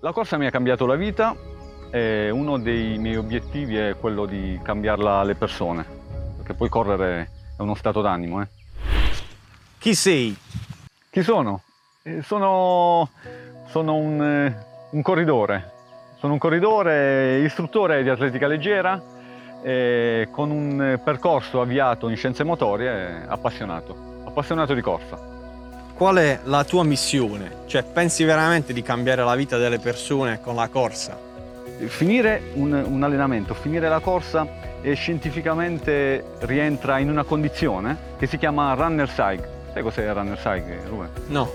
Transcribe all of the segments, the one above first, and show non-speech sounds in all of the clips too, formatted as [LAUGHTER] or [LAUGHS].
La corsa mi ha cambiato la vita e uno dei miei obiettivi è quello di cambiarla alle persone, perché poi correre è uno stato d'animo. Eh. Chi sei? Chi sono? Eh, Sono, sono un, eh, un corridore, sono un corridore istruttore di atletica leggera e con un eh, percorso avviato in scienze motorie appassionato, appassionato di corsa. Qual è la tua missione? Cioè, pensi veramente di cambiare la vita delle persone con la corsa? Finire un, un allenamento, finire la corsa e scientificamente rientra in una condizione che si chiama runner psych. Sai cos'è il runner psych, Ruben? No.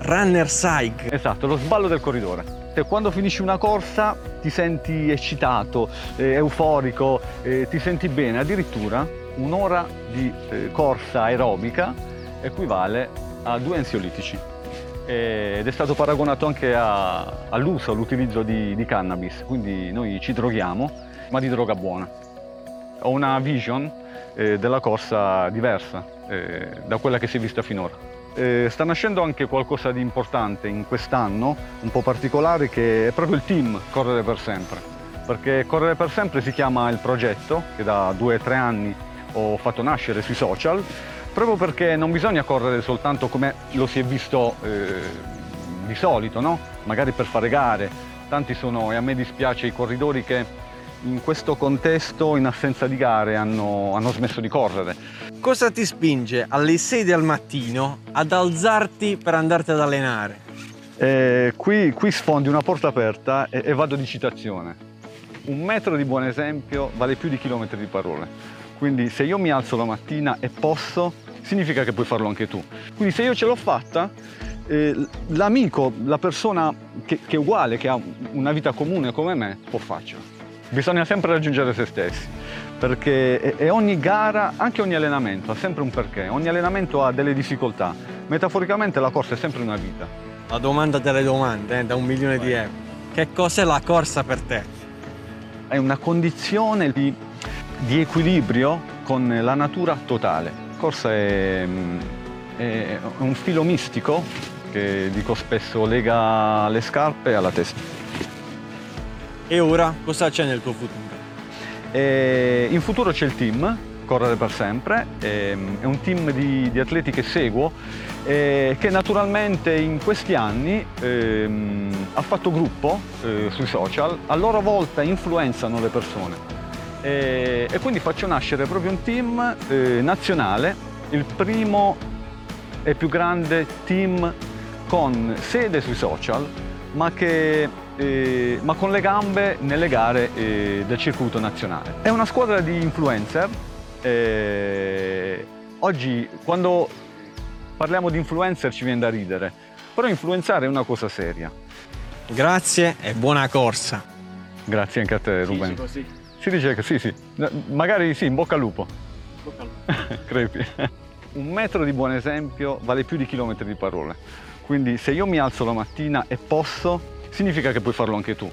Runner psych. Esatto, lo sballo del corridore. Cioè, quando finisci una corsa ti senti eccitato, eh, euforico, eh, ti senti bene. Addirittura un'ora di eh, corsa aerobica equivale a due ansiolitici. Ed è stato paragonato anche a- all'uso, all'utilizzo di, di cannabis. Quindi noi ci droghiamo, ma di droga buona. Ho una vision eh, della corsa diversa eh, da quella che si è vista finora. Eh, sta nascendo anche qualcosa di importante in quest'anno, un po' particolare, che è proprio il team Correre per Sempre. Perché Correre per Sempre si chiama il progetto che da due o tre anni ho fatto nascere sui social, proprio perché non bisogna correre soltanto come lo si è visto eh, di solito, no? magari per fare gare. Tanti sono, e a me dispiace, i corridori che in questo contesto, in assenza di gare, hanno, hanno smesso di correre. Cosa ti spinge alle 6 del mattino ad alzarti per andarti ad allenare? Eh, qui, qui sfondi una porta aperta e, e vado di citazione. Un metro di buon esempio vale più di chilometri di parole. Quindi se io mi alzo la mattina e posso, significa che puoi farlo anche tu. Quindi se io ce l'ho fatta, eh, l'amico, la persona che, che è uguale, che ha una vita comune come me, può farcela. Bisogna sempre raggiungere se stessi, perché e- e ogni gara, anche ogni allenamento, ha sempre un perché. Ogni allenamento ha delle difficoltà. Metaforicamente la corsa è sempre una vita. La domanda delle domande, eh, da un milione di euro. Che cos'è la corsa per te? È una condizione di, di equilibrio con la natura totale. Corsa è, mm, è un filo mistico che dico spesso lega le scarpe alla testa. E ora cosa c'è nel tuo futuro? E in futuro c'è il team, Correre per Sempre, ehm, è un team di, di atleti che seguo eh, che naturalmente in questi anni ehm, ha fatto gruppo eh, sui social, a loro volta influenzano le persone e, e quindi faccio nascere proprio un team eh, nazionale, il primo e più grande team con sede sui social ma che eh, ma con le gambe nelle gare eh, del circuito nazionale. È una squadra di influencer. eh, oggi quando parliamo di influencer ci viene da ridere, però influenzare è una cosa seria. Grazie e buona corsa. Grazie anche a te Ruben. Si dice che sì, sì, magari sì, in bocca al lupo. [LAUGHS] Crepi. Un metro di buon esempio vale più di chilometri di parole. Quindi se io mi alzo la mattina e posso, significa che puoi farlo anche tu.